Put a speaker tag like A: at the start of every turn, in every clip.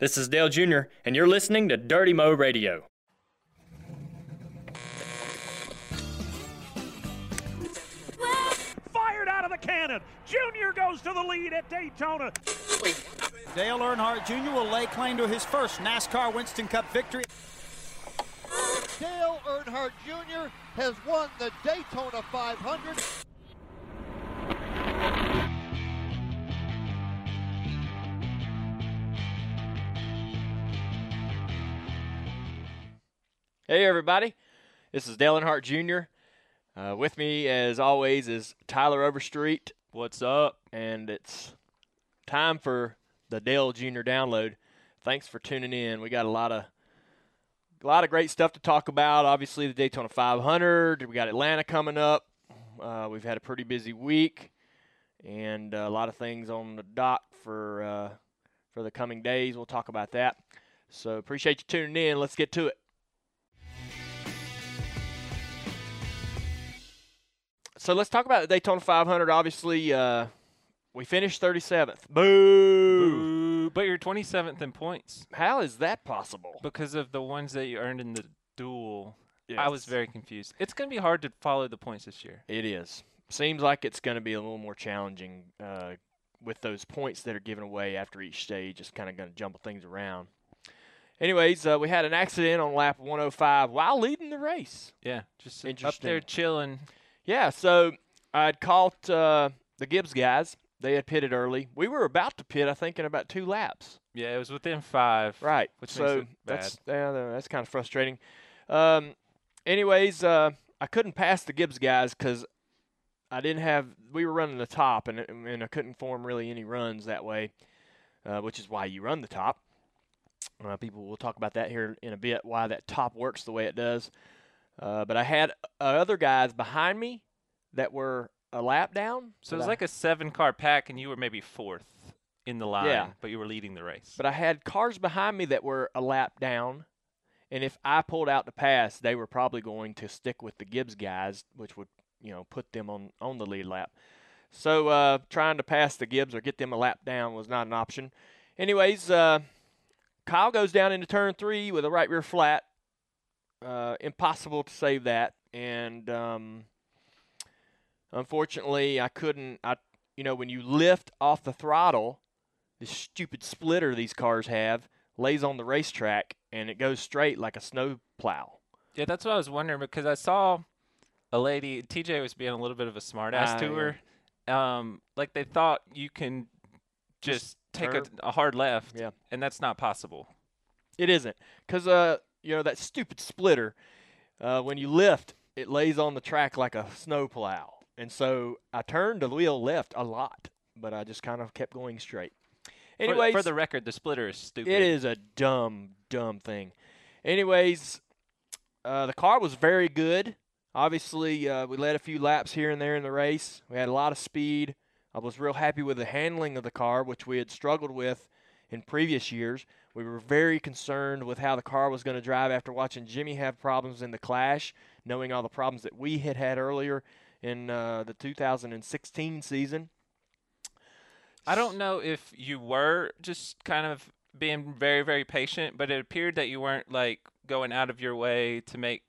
A: This is Dale Jr., and you're listening to Dirty Mo Radio.
B: Fired out of the cannon. Junior goes to the lead at Daytona.
C: Dale Earnhardt Jr. will lay claim to his first NASCAR Winston Cup victory.
D: Dale Earnhardt Jr. has won the Daytona 500.
E: Hey, everybody. This is Dale Earnhardt Jr. Uh, with me, as always, is Tyler Overstreet. What's up? And it's time for the Dale Jr. download. Thanks for tuning in. We got a lot of a lot of great stuff to talk about. Obviously, the Daytona 500. We got Atlanta coming up. Uh, we've had a pretty busy week, and uh, a lot of things on the dock for uh, for the coming days. We'll talk about that. So appreciate you tuning in. Let's get to it. So let's talk about the Daytona 500. Obviously, uh, we finished 37th. Boo!
F: Ooh, but you're 27th in points
E: How is that possible?
F: because of the ones that you earned in the duel. I was very confused. It's going to be hard to follow the points this year.
E: It is. Seems like it's going to be a little more challenging uh, with those points that are given away after each stage. It's kind of going to jumble things around. Anyways, uh, we had an accident on lap 105 while leading the race.
F: Yeah, just up there chilling.
E: Yeah, so I'd caught uh, the Gibbs guys. They had pitted early. We were about to pit, I think, in about two laps.
F: Yeah, it was within five.
E: Right.
F: Which
E: so that's yeah, that's kind of frustrating. Um, anyways, uh, I couldn't pass the Gibbs guys because I didn't have. We were running the top, and and I couldn't form really any runs that way, uh, which is why you run the top. Uh, people will talk about that here in a bit. Why that top works the way it does. Uh, but I had uh, other guys behind me that were a lap down.
F: So it was
E: I-
F: like a seven car pack, and you were maybe fourth in the line,
E: Yeah.
F: but you were leading the race.
E: But I had cars behind me that were a lap down, and if I pulled out to pass, they were probably going to stick with the Gibbs guys, which would you know put them on on the lead lap. So uh, trying to pass the Gibbs or get them a lap down was not an option. Anyways, uh, Kyle goes down into turn three with a right rear flat. Uh, impossible to save that, and um, unfortunately, I couldn't. I you know when you lift off the throttle this stupid splitter these cars have lays on the racetrack and it goes straight like a snow plow.
F: yeah, that's what I was wondering because I saw a lady. TJ was being a little bit of a smartass
E: Ah,
F: to her. Um, like they thought you can just,
E: Just
F: take a, a hard left,
E: Yeah.
F: and that's not possible.
E: It isn't because uh you know that stupid splitter uh, when you lift it lays on the track like a snow plow and so I turned the wheel left a lot but I just kind of kept going straight.
F: For- for, the record, the splitter is stupid.
E: It is a dumb, dumb thing. Anyways, uh, the car was very good. Obviously, uh, we led a few laps here and there in the race. We had a lot of speed. I was real happy with the handling of the car, which we had struggled with in previous years. We were very concerned with how the car was going to drive after watching Jimmy have problems in the Clash, knowing all the problems that we had had earlier in uh, the 2016 season.
F: I don't know if you were just kind of being very, very patient, but it appeared that you weren't like going out of your way to make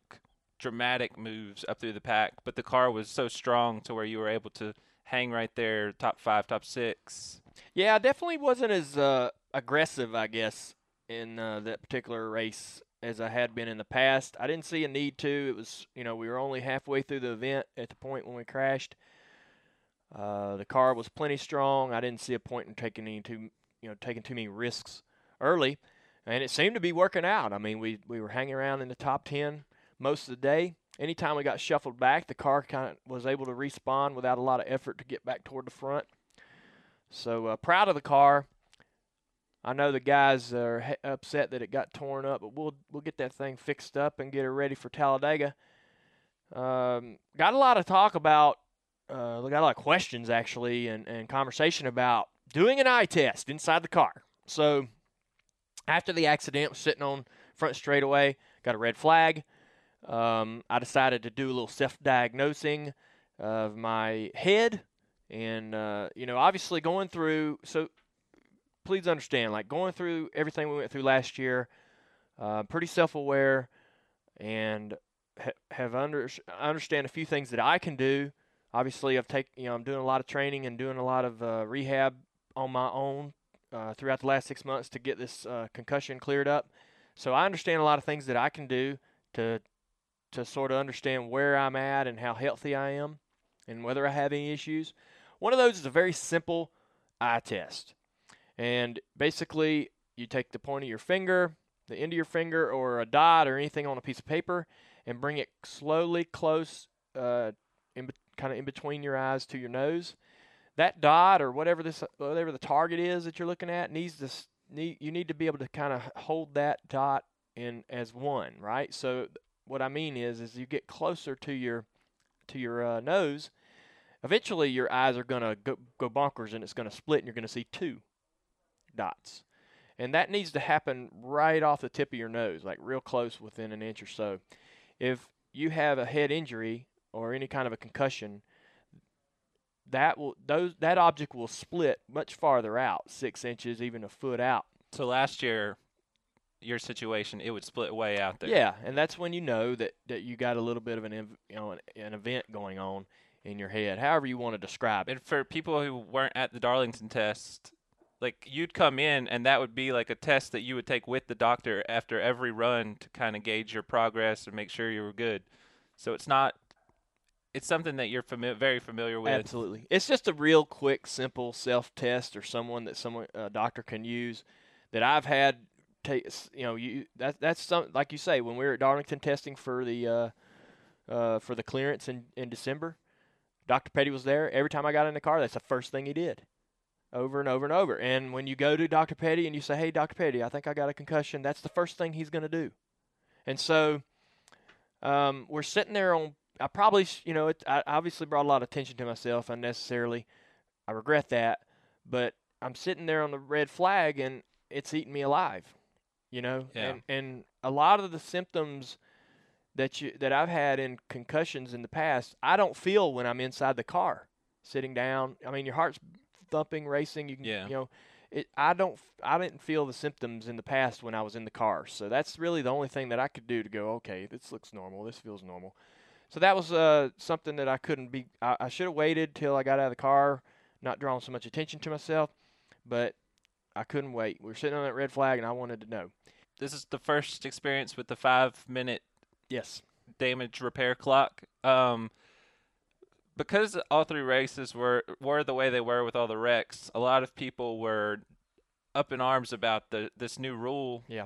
F: dramatic moves up through the pack. But the car was so strong to where you were able to hang right there, top five, top six.
E: Yeah, I definitely wasn't as uh, aggressive, I guess, in uh, that particular race as I had been in the past. I didn't see a need to. It was, you know, we were only halfway through the event at the point when we crashed. Uh, the car was plenty strong. I didn't see a point in taking any too, you know, taking too many risks early, and it seemed to be working out. I mean, we we were hanging around in the top ten most of the day. Anytime we got shuffled back, the car kind of was able to respawn without a lot of effort to get back toward the front. So uh, proud of the car. I know the guys are upset that it got torn up, but we'll we'll get that thing fixed up and get it ready for Talladega. Um, got a lot of talk about, uh, got a lot of questions actually, and, and conversation about doing an eye test inside the car. So after the accident, was sitting on front straightaway, got a red flag. Um, I decided to do a little self-diagnosing of my head and uh, you know obviously going through so please understand, like going through everything we went through last year, uh, pretty self-aware, and ha- have under understand a few things that I can do. Obviously, I've taken you know I'm doing a lot of training and doing a lot of uh, rehab on my own uh, throughout the last six months to get this uh, concussion cleared up. So I understand a lot of things that I can do to to sort of understand where I'm at and how healthy I am and whether I have any issues. One of those is a very simple eye test. And basically, you take the point of your finger, the end of your finger, or a dot or anything on a piece of paper, and bring it slowly close, uh, in kind of in between your eyes to your nose. That dot or whatever this whatever the target is that you're looking at needs to need you need to be able to kind of hold that dot in as one, right? So what I mean is, is you get closer to your to your uh, nose, eventually your eyes are gonna go, go bonkers and it's gonna split and you're gonna see two dots, and that needs to happen right off the tip of your nose, like real close within an inch or so. If you have a head injury or any kind of a concussion, that will those that object will split much farther out, six inches, even a foot out.
F: So last year, your situation, it would split way out there.
E: Yeah, and that's when you know that, that you got a little bit of an you know an, an event going on in your head, however you want to describe it.
F: And for people who weren't at the Darlington test, like you'd come in and that would be like a test that you would take with the doctor after every run to kind of gauge your progress and make sure you were good. So it's not it's something that you're fami- very familiar with.
E: Absolutely, it's just a real quick, simple self test or someone that someone a doctor can use that I've had. Take you know you that that's some like you say when we were at Darlington testing for the uh, uh, for the clearance in in December. Dr. Petty was there. Every time I got in the car, that's the first thing he did. Over and over and over. And when you go to Dr. Petty and you say, Hey, Dr. Petty, I think I got a concussion, that's the first thing he's going to do. And so um, we're sitting there on, I probably, you know, it, I obviously brought a lot of attention to myself unnecessarily. I regret that. But I'm sitting there on the red flag and it's eating me alive, you know?
F: Yeah.
E: And, and a lot of the symptoms that you that I've had in concussions in the past, I don't feel when I'm inside the car, sitting down. I mean, your heart's thumping, racing. You can,
F: Yeah.
E: you know, it. I don't. I didn't feel the symptoms in the past when I was in the car. So that's really the only thing that I could do to go, okay, this looks normal. This feels normal. So that was uh, something that I couldn't be. I, I should have waited till I got out of the car, not drawing so much attention to myself, but I couldn't wait. We were sitting on that red flag, and I wanted to know.
F: This is the first experience with the 5 minute
E: Yes.
F: damage repair clock. Um, because all three races were were the way they were with all the wrecks, a lot of people were up in arms about the this new rule.
E: Yeah.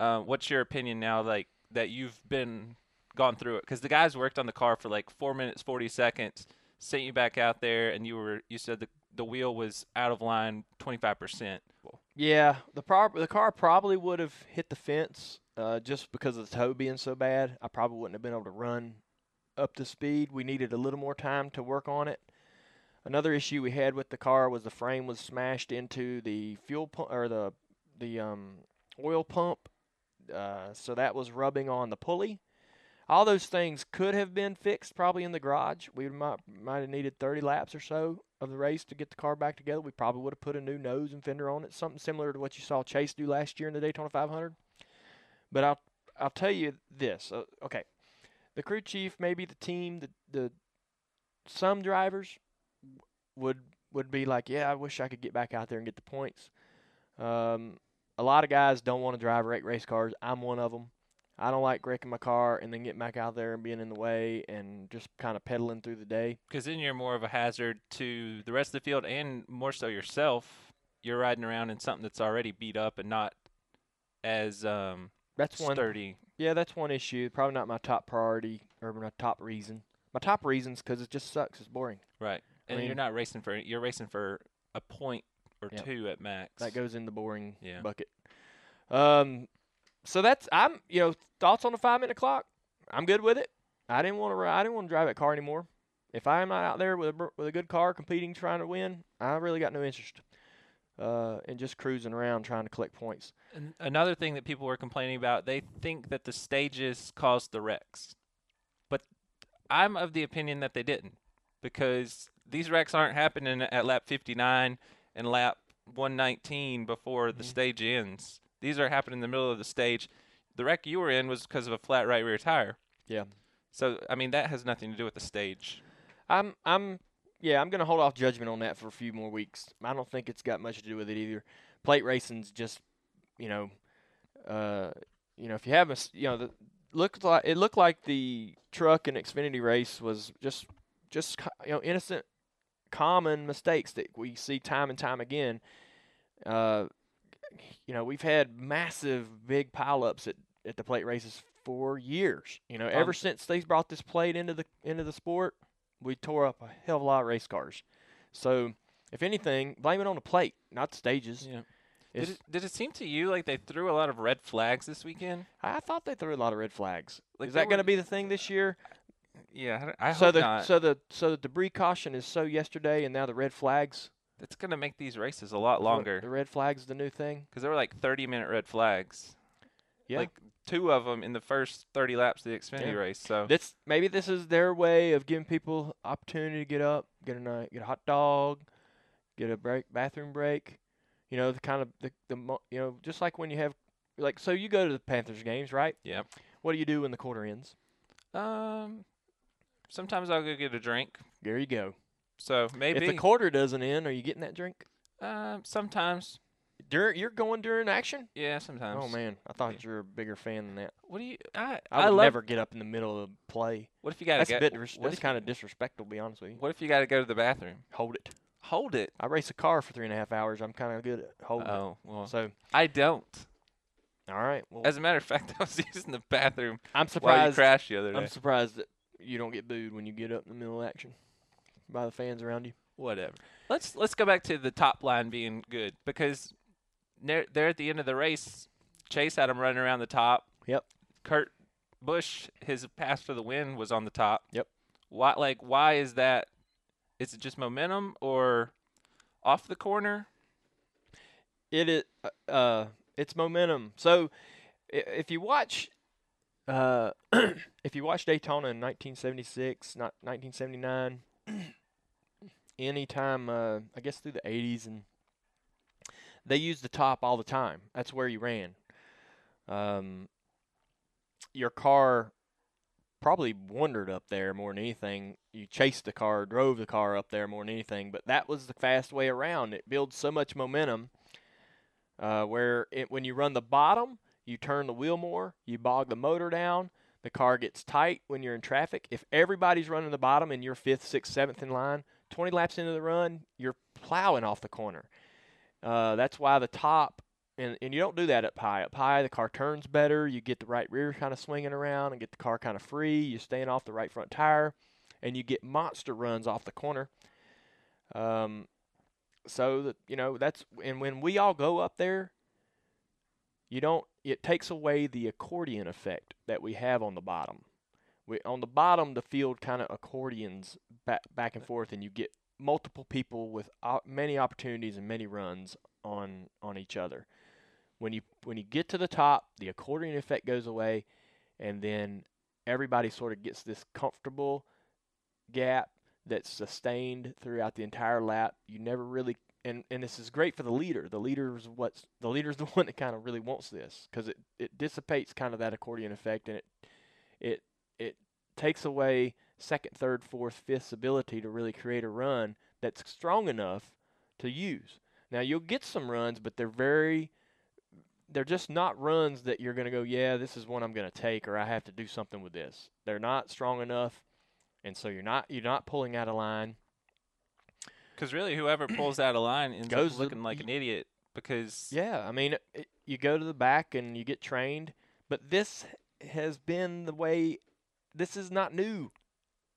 F: Uh, what's your opinion now, like that you've been gone through it? Because the guys worked on the car for like four minutes forty seconds, sent you back out there, and you were you said the the wheel was out of line twenty five percent.
E: Yeah, the prob- the car probably would have hit the fence uh, just because of the toe being so bad. I probably wouldn't have been able to run up to speed. We needed a little more time to work on it. Another issue we had with the car was the frame was smashed into the fuel pump or the the um, oil pump, uh, so that was rubbing on the pulley. All those things could have been fixed probably in the garage. We might might have needed 30 laps or so of the race to get the car back together. We probably would have put a new nose and fender on it, something similar to what you saw Chase do last year in the Daytona 500. But I'll I'll tell you this. Uh, okay, the crew chief, maybe the team, the the some drivers would would be like, yeah, I wish I could get back out there and get the points. Um, a lot of guys don't want to drive wreck race cars. I'm one of them. I don't like wrecking my car and then getting back out there and being in the way and just kind of pedaling through the day.
F: Because then you're more of a hazard to the rest of the field and more so yourself. You're riding around in something that's already beat up and not as um,
E: That's one.
F: sturdy.
E: Yeah, that's one issue. Probably not my top priority or my top reason. My top reason's because it just sucks. It's boring.
F: Right.
E: I
F: And you're not racing for you're racing for a point or
E: Yep.
F: two at max.
E: That goes in the boring
F: Yeah.
E: bucket. Um, so that's I'm you know thoughts on the five minute clock. I'm good with it. I didn't want to I didn't want to drive that car anymore. If I'm not out there with a with a good car competing trying to win, I really got no interest. Uh, in just cruising around trying to collect points.
F: And another thing that people were complaining about, they think that the stages caused the wrecks. But I'm of the opinion that they didn't because these wrecks aren't happening at lap 59 and lap 119 before the
E: Mhm.
F: stage ends. These are happening in the middle of the stage. The wreck you were in was because of a flat right rear tire.
E: Yeah.
F: So I mean that has nothing to do with the stage.
E: I'm I'm yeah, I'm gonna hold off judgment on that for a few more weeks. I don't think it's got much to do with it either. Plate racing's just, you know, uh, you know, if you have a, you know, the looked like it looked like the truck and Xfinity race was just just you know innocent, common mistakes that we see time and time again. Uh, you know, we've had massive big pileups at at the plate races for years. You know, ever
F: Um,
E: since they brought this plate into the into the sport, we tore up a hell of a lot of race cars. So, if anything, blame it on the plate, not the stages.
F: Yeah. Did it, did it seem to you like they threw a lot of red flags this weekend?
E: I thought they threw a lot of red flags.
F: Like
E: Is that going to be the thing this year?
F: Yeah, I I
E: so
F: hope
E: the
F: not.
E: so the so the debris caution is so yesterday, and now the red flags.
F: That's gonna make these races a lot longer
E: The red flags the new thing.
F: because there were like 30 minute red flags.
E: Yeah.
F: Like two of them in the first 30 laps of the Xfinity
E: Yeah.
F: race. So
E: This maybe this is their way of giving people opportunity to get up, get a night, get a hot dog, get a break, bathroom break. You know the kind of the the mo- you know just like when you have like so you go to the Panthers games, right?
F: Yeah.
E: What do you do when the quarter ends?
F: um, sometimes I'll go get a drink.
E: There you go.
F: So maybe
E: If the quarter doesn't end, are you getting that drink?
F: um, sometimes
E: During you're going during action?
F: yeah, sometimes.
E: Oh man, I thought
F: Yeah.
E: you were a bigger fan than that.
F: What do you? I
E: I
F: I,
E: would never get up in the middle of play.
F: What if you
E: That's
F: get?
E: a bit. That's kind of disrespectful, to be honest with you.
F: What if you gotta go to the bathroom?
E: Hold it.
F: Hold it.
E: I race a car for three and a half hours. I'm kind of good at holding
F: Oh well.
E: So,
F: I don't.
E: all right. Well,
F: As a matter of fact, I was using the bathroom
E: I'm surprised.
F: while you crashed the other day.
E: I'm surprised that you don't get booed when you get up in the middle of action by the fans around you.
F: Whatever. Let's let's go back to the top line being good because there there at the end of the race, Chase had him running around the top.
E: Yep.
F: Kurt Busch, his pass for the win was on the top.
E: Yep.
F: Why like why is that? Is it just momentum or off the corner?
E: It is. uh, Uh, it's momentum. So, if you watch, uh, if you watch Daytona in 1976, not 1979, anytime, uh, I guess through the 80s, and they used the top all the time. That's where you ran. Um, your car probably wandered up there more than anything. You chased the car, drove the car up there more than anything, but that was the fast way around. It builds so much momentum uh, where it, when you run the bottom, you turn the wheel more, you bog the motor down, the car gets tight when you're in traffic. If everybody's running the bottom and you're fifth, sixth, seventh in line, 20 laps into the run, you're plowing off the corner. Uh, that's why the top, and, and you don't do that up high. Up high, the car turns better. You get the right rear kind of swinging around and get the car kind of free. You're staying off the right front tire, and you get monster runs off the corner. Um, so that you know that's and when we all go up there, you don't. It takes away the accordion effect that we have on the bottom. We, on the bottom, the field kind of accordions back back and forth, and you get multiple people with uh, many opportunities and many runs on on each other. When you when you get to the top, the accordion effect goes away, and then everybody sort of gets this comfortable gap that's sustained throughout the entire lap. You never really and and this is great for the leader. The leader's what's the leader's the one that kind of really wants this because it it dissipates kind of that accordion effect and it it it takes away second, third, fourth, fifth's ability to really create a run that's strong enough to use. Now you'll get some runs, but they're very they're just not runs that you're going to go, yeah, this is one I'm going to take or I have to do something with this. They're not strong enough and so you're not you're not pulling out of line.
F: Because really, whoever pulls out a line ends
E: Goes
F: up
E: the-
F: looking like an idiot. Because
E: Yeah, I mean, it, you go to the back and you get trained, but this has been the way. This is not new.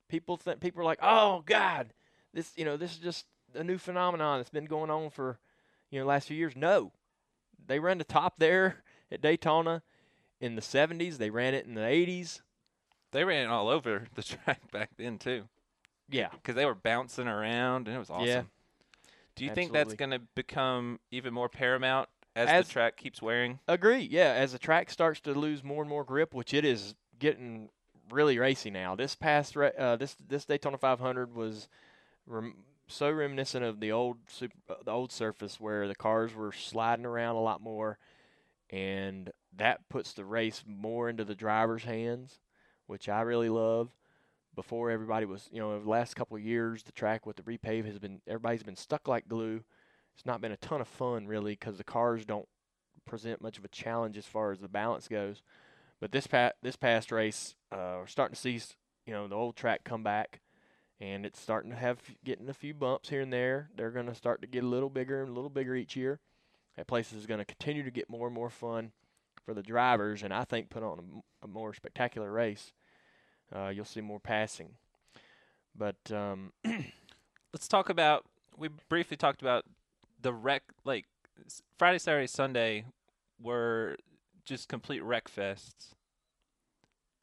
E: People think people are like, "Oh God, this you know this is just a new phenomenon that's been going on for you know last few years." No, they ran the top there at Daytona in the '70s. They ran it in the '80s.
F: they ran all over the track back then too.
E: Yeah,
F: Because they were bouncing around and it was awesome.
E: Yeah.
F: Do you think that's going to become even more paramount as,
E: As-
F: the track keeps wearing?
E: Agree. Yeah, as the track starts to lose more and more grip, which it is getting really racy now. This past uh, this this Daytona 500 was rem- so reminiscent of the old super, uh, the old surface where the cars were sliding around a lot more, and that puts the race more into the driver's hands, which I really love. Before everybody was, you know, the last couple of years, the track with the repave has been everybody's been stuck like glue. It's not been a ton of fun really because the cars don't present much of a challenge as far as the balance goes. But this pa- this past race, uh, we're starting to see, you know, the old track come back, and it's starting to have getting a few bumps here and there. They're going to start to get a little bigger and a little bigger each year. That place is going to continue to get more and more fun for the drivers, and I think put on a, a more spectacular race. Uh, you'll see more passing, but um,
F: Let's talk about. We briefly talked about the wreck. Like Friday, Saturday, Sunday were just complete wreck fests.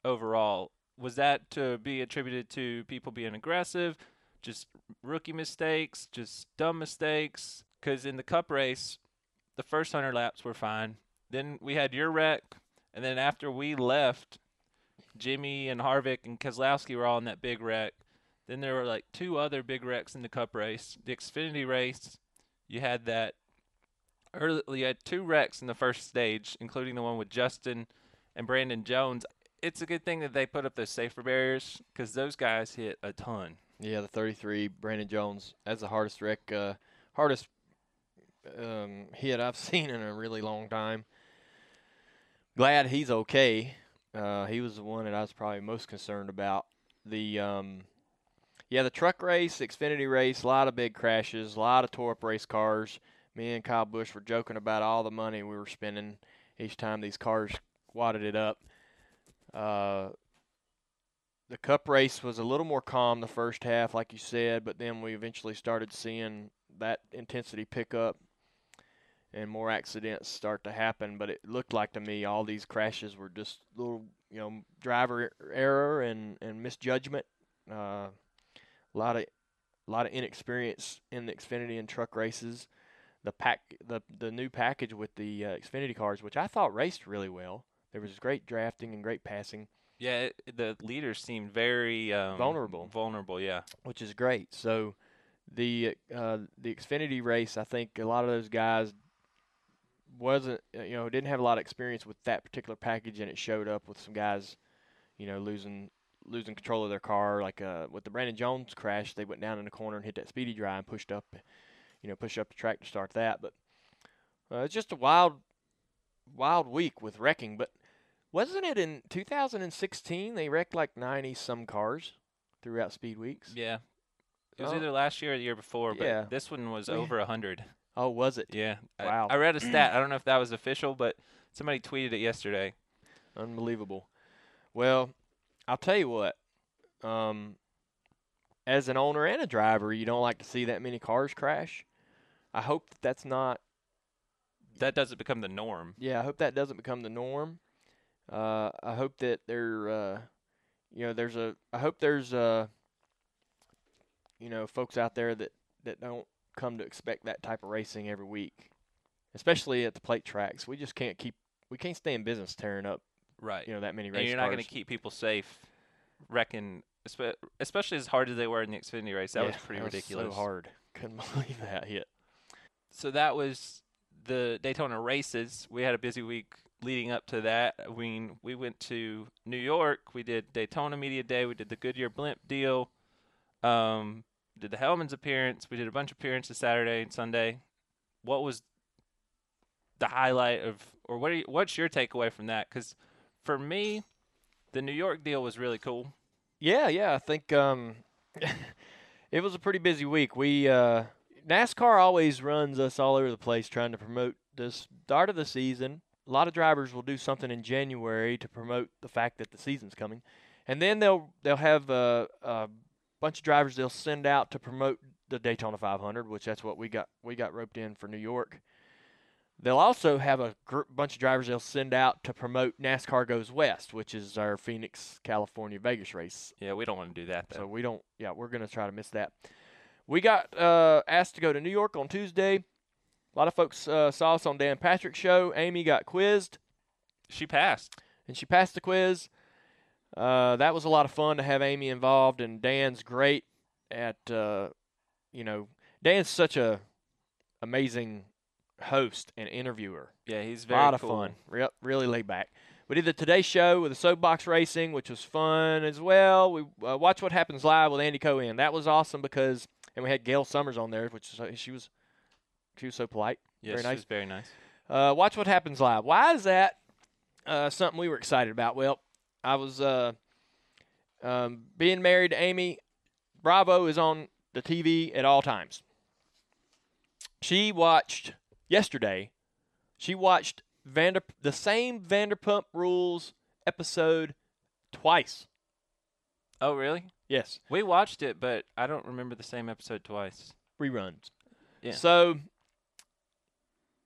F: Overall, was that to be attributed to people being aggressive, just rookie mistakes, just dumb mistakes? Because in the Cup race, the first hundred laps were fine. Then we had your wreck, and then after we left, Jimmy and Harvick and Keselowski were all in that big wreck. Then there were like two other big wrecks in the Cup race. The Xfinity race, you had that early. You had two wrecks in the first stage, including the one with Justin and Brandon Jones. It's a good thing that they put up those safer barriers because those guys hit a ton.
E: Yeah, the 33, Brandon Jones. That's the hardest wreck, uh, hardest um, hit I've seen in a really long time. Glad he's okay. Uh, he was the one that I was probably most concerned about. The um, yeah, the truck race, Xfinity race, a lot of big crashes, a lot of tore up race cars. Me and Kyle Busch were joking about all the money we were spending each time these cars wadded it up. Uh, the cup race was a little more calm the first half, like you said, but then we eventually started seeing that intensity pick up and more accidents start to happen. But it looked like to me all these crashes were just little, you know, driver error and and misjudgment. Uh, a lot of a lot of inexperience in the Xfinity and truck races. The pack the the new package with the uh, Xfinity cars, which I thought raced really well. There was great drafting and great passing.
F: Yeah, it, the leaders seemed very um,
E: Vulnerable.
F: Vulnerable, yeah.
E: which is great. So the uh, the Xfinity race, I think a lot of those guys wasn't uh, you know didn't have a lot of experience with that particular package, and it showed up with some guys, you know, losing losing control of their car. Like uh, with the Brandon Jones crash, they went down in the corner and hit that speedy dry and pushed up, you know, push up the track to start that. But uh, it's just a wild, wild week with wrecking. But wasn't it in 2016 they wrecked like 90 some cars throughout speed weeks?
F: Yeah. It was
E: Oh.
F: either last year or the year before, but
E: Yeah.
F: this one was over a hundred.
E: Oh, was it?
F: Yeah. I-
E: Wow.
F: I, read a stat. I don't know if that was official, but somebody tweeted it yesterday.
E: Unbelievable. Well, I'll tell you what. Um, as an owner and a driver, you don't like to see that many cars crash. I hope that that's not.
F: That doesn't become the norm.
E: Yeah, I hope that doesn't become the norm. Uh, I hope that there, uh, you know, there's a. I hope there's uh, you know, folks out there that that don't come to expect that type of racing every week, especially at the plate tracks. We just can't keep. We can't stay in business tearing up,
F: Right.
E: you know, that many race
F: and you're not going to keep people safe wrecking, especially as hard as they were in the Xfinity race. That was pretty
E: that was
F: ridiculous.
E: so hard. Couldn't believe that hit.
F: So that was the Daytona races. We had a busy week leading up to that. I mean, we went to New York. We did Daytona Media Day. We did the Goodyear Blimp deal. Um, did the Hellmann's appearance. We did a bunch of appearances Saturday and Sunday. What was the highlight of, or what? You, what's your takeaway from that? Because for me, the New York deal was really cool.
E: Yeah, yeah. I think um, it was a pretty busy week. We uh, NASCAR always runs us all over the place trying to promote the start of the season. A lot of drivers will do something in January to promote the fact that the season's coming, and then they'll they'll have a, a bunch of drivers they'll send out to promote the Daytona 500, which that's what we got we got roped in for New York. They'll also have a gr- bunch of drivers they'll send out to promote NASCAR Goes West, which is our Phoenix, California Vegas race.
F: Yeah, we don't want to do that though.
E: So we don't. Yeah, we're gonna try to miss that. We got uh, asked to go to New York on Tuesday. A lot of folks uh, saw us on Dan Patrick's show. Amy got quizzed,
F: she passed.
E: and she passed the quiz. Uh, that was a lot of fun to have Amy involved, and Dan's great at uh, you know, Dan's such a amazing host and interviewer.
F: Yeah, he's very A
E: lot of fun. Re- really laid back. We did the Today Show with the soapbox racing, which was fun as well. We uh, watched what happens live with Andy Cohen. That was awesome because, and we had Gail Simmons on there, which uh, she was, she was so polite.
F: Yes,
E: very nice.
F: he's very nice.
E: Uh, watch what happens live. Why is that uh, something we were excited about? Well, I was uh, um, being married to Amy. Bravo is on the TV at all times. She watched yesterday. She watched Vander the same Vanderpump Rules episode twice.
F: Oh, really?
E: Yes,
F: We watched it, but I don't remember the same episode twice.
E: reruns.
F: Yeah.
E: So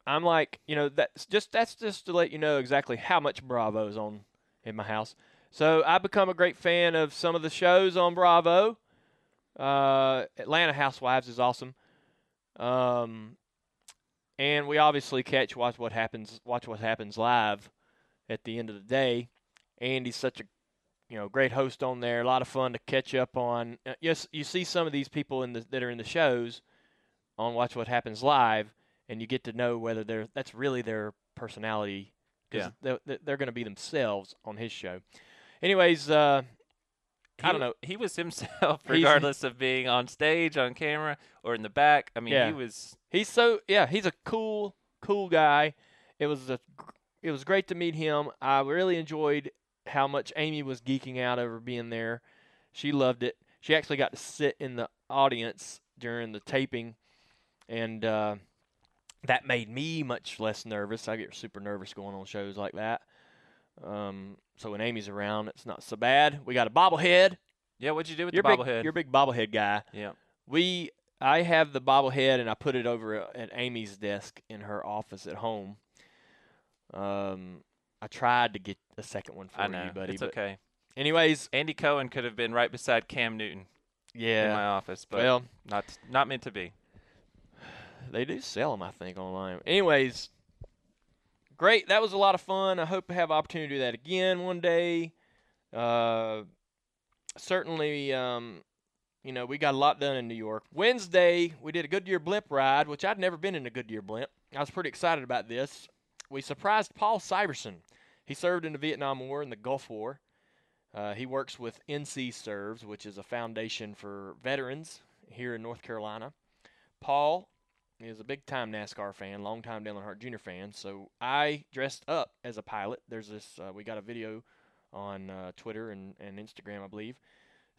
E: I'm like, you know, that's just that's just to let you know exactly how much Bravo's on in my house. So I become a great fan of some of the shows on Bravo. Uh, Atlanta Housewives is awesome. Um, and we obviously catch watch what happens watch what happens live at the end of the day. Andy's such a you know great host on there. A lot of fun to catch up on. Uh, yes, you see some of these people in the that are in the shows on Watch What Happens Live, and you get to know whether they're that's really their personality. 'cause
F: Yeah.
E: they're, they're- going to be themselves on his show. Anyways, uh, I don't know.
F: He was himself, regardless of being on stage, on camera, or in the back. I mean,
E: Yeah.
F: he was.
E: He's so yeah, he's a cool, cool guy. It was a, it was great to meet him. I really enjoyed how much Amy was geeking out over being there. She loved it. She actually got to sit in the audience during the taping, and uh, that made me much less nervous. I get super nervous going on shows like that. Um, so when Amy's around, it's not so bad. We got a bobblehead.
F: Yeah, what'd you do with
E: You're
F: the
E: big,
F: bobblehead?
E: You're a big bobblehead guy.
F: yeah.
E: We I have the bobblehead and I put it over at Amy's desk in her office at home. Um, I tried to get a second one for
F: I know.
E: you, buddy.
F: it's
E: but
F: okay.
E: anyways,
F: Andy Cohen could have been right beside Cam Newton
E: Yeah, in
F: my office, but
E: Well,
F: not not meant to be.
E: they do sell them, I think, online. Anyways, great. That was a lot of fun. I hope to have opportunity to do that again one day. Uh, certainly, um, you know, we got a lot done in New York. Wednesday, we did a Goodyear blimp ride, which I'd never been in a Goodyear blimp. I was pretty excited about this. We surprised Paul Syverson. He served in the Vietnam War and the Gulf War. Uh, he works with NC Serves, which is a foundation for veterans here in North Carolina. Paul is a big time NASCAR fan, long time Dale Earnhardt Jr. fan. So I dressed up as a pilot. There's this, uh, we got a video on uh, Twitter and, and Instagram, I believe.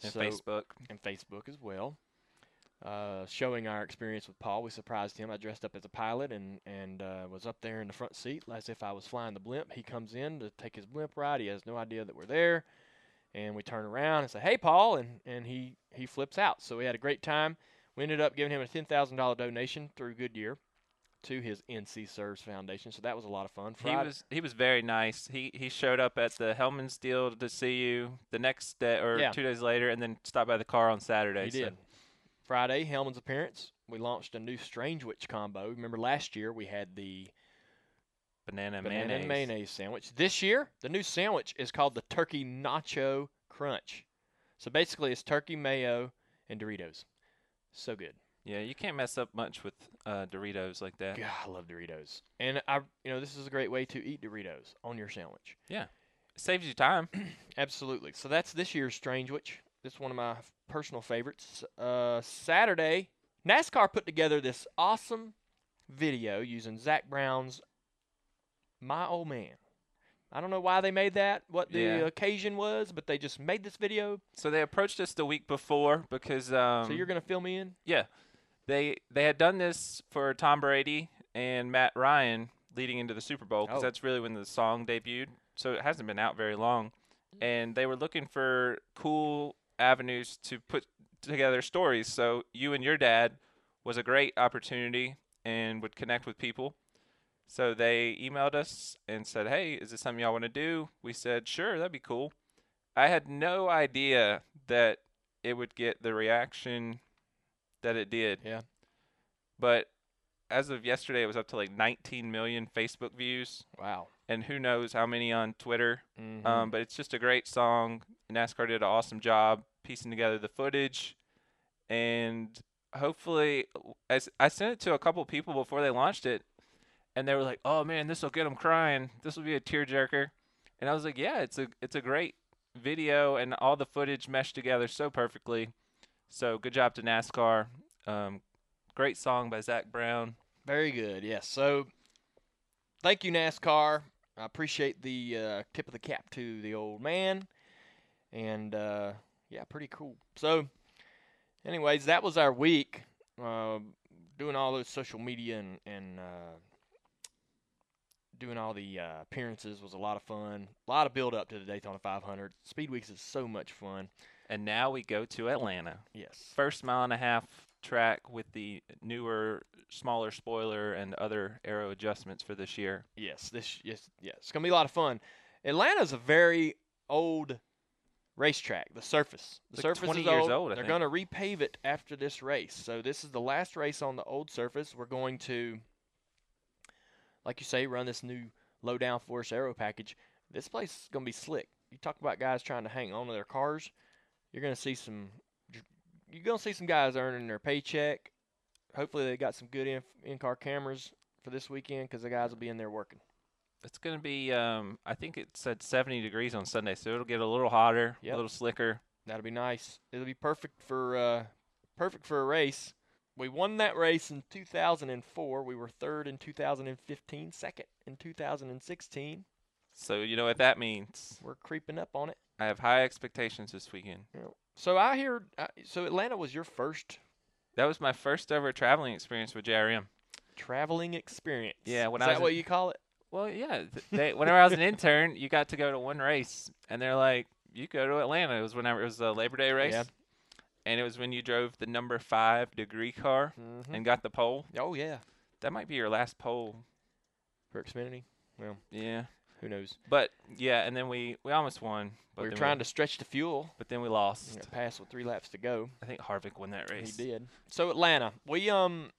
F: And
E: So-
F: Facebook.
E: and Facebook as well. Uh, showing our experience with Paul, we surprised him. I dressed up as a pilot and and uh, was up there in the front seat as if I was flying the blimp. He comes in to take his blimp ride. He has no idea that we're there, and we turn around and say, "Hey, Paul," and and he he flips out. So we had a great time. We ended up giving him a ten thousand dollar donation through Goodyear to his NC Serves Foundation. So that was a lot of fun.
F: He was he was very nice. He he showed up at the Hellmann's deal to see you the next day or
E: Yeah.
F: two days later, and then stopped by the car on Saturday.
E: He
F: so-
E: did. Friday, Hellmann's appearance. We launched a new Strange Witch combo. Remember last year we had the
F: Banana,
E: banana
F: mayonnaise.
E: and mayonnaise sandwich. This year, the new sandwich is called the Turkey Nacho Crunch. So basically, it's turkey mayo and Doritos. So good.
F: Yeah, you can't mess up much with uh, Doritos like that.
E: God, I love Doritos. And I, you know, this is a great way to eat Doritos on your sandwich.
F: Yeah, it saves you time.
E: Absolutely. So that's this year's Strange Witch. This is one of my personal favorites. Uh, Saturday, NASCAR put together this awesome video using Zac Brown's "My Old Man." I don't know why they made that, what the
F: Yeah.
E: occasion was, but they just made this video.
F: So they approached us the week before because um,
E: so you're gonna fill me in?
F: yeah, they they had done this for Tom Brady and Matt Ryan leading into the Super Bowl because
E: Oh.
F: that's really when the song debuted. So it hasn't been out very long, and they were looking for cool avenues to put together stories. So you and your dad was a great opportunity and would connect with people. So they emailed us and said, "Hey, is this something y'all want to do?" We said, "Sure, that'd be cool." I had no idea that it would get the reaction that it did.
E: Yeah.
F: But as of yesterday, it was up to like 19 million Facebook views,
E: Wow.
F: and who knows how many on Twitter.
E: Mhm.
F: Um, but it's just a great song. NASCAR did an awesome job piecing together the footage, and hopefully, as I sent it to a couple people before they launched it, and they were like, "Oh man, this will get them crying. This will be a tearjerker." And I was like, "Yeah, it's a it's a great video, and all the footage meshed together so perfectly. So good job to NASCAR. Um, great song by Zac Brown.
E: Very good. Yes. So, thank you, NASCAR. I appreciate the uh, tip of the cap to the old man, and uh, yeah, pretty cool. So, anyways, that was our week. Uh, doing all those social media and and uh, doing all the uh, appearances was a lot of fun. A lot of build up to the Daytona 500. Speed Weeks is so much fun.
F: And now we go to Atlanta.
E: Yes.
F: First mile and a half track with the newer, smaller spoiler and other aero adjustments for this year.
E: Yes, this yes, yes. It's gonna be a lot of fun. Atlanta's a very old racetrack. The surface, the
F: Like
E: surface
F: 20
E: is
F: years
E: old.
F: old,
E: They're gonna repave it after this race. So this is the last race on the old surface. We're going to, like you say, run this new low downforce aero package. This place is gonna be slick. You talk about guys trying to hang on to their cars. You're gonna see some. You're gonna see some guys earning their paycheck. Hopefully they got some good in in car cameras for this weekend because the guys will be in there working.
F: It's going to be, um, I think it said 70 degrees on Sunday, so it'll get a little hotter,
E: Yep.
F: a little slicker.
E: That'll be nice. It'll be perfect for uh, perfect for a race. We won that race in 2004. We were third in 2015, second in 2016.
F: So you know what that means.
E: We're creeping up on it.
F: I have high expectations this weekend.
E: So I hear. Uh, so Atlanta was your first
F: That was my first ever traveling experience with JRM.
E: traveling experience.
F: Yeah, when
E: is
F: I
E: that
F: was
E: what you call it?
F: Well, yeah. They, whenever I was an intern, you got to go to one race, and they're like, "You go to Atlanta." It was whenever it was a Labor Day race,
E: Yeah.
F: and it was when you drove the number five degree car
E: Mhm.
F: and got the pole.
E: Oh yeah,
F: That might be your last pole.
E: for Xfinity.
F: Well, yeah,
E: Who knows?
F: but yeah, and then we we almost won. But
E: we were trying to stretch the fuel.
F: but then we
E: You
F: lost.
E: know, pass with three laps to go.
F: I think Harvick won that race.
E: He did. So Atlanta, we um,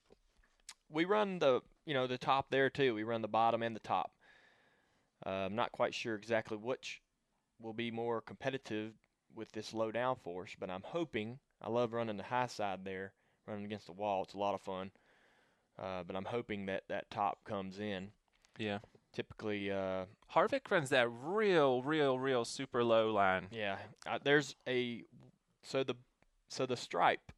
E: we run the you know the top there too. We run the bottom and the top. Uh, I'm not quite sure exactly which will be more competitive with this low down force, but I'm hoping. I love running the high side there, running against the wall. It's a lot of fun. Uh, but I'm hoping that that top comes in.
F: Yeah.
E: Typically, uh,
F: Harvick runs that real, real, real super low line.
E: Yeah, uh, there's a so the so the stripe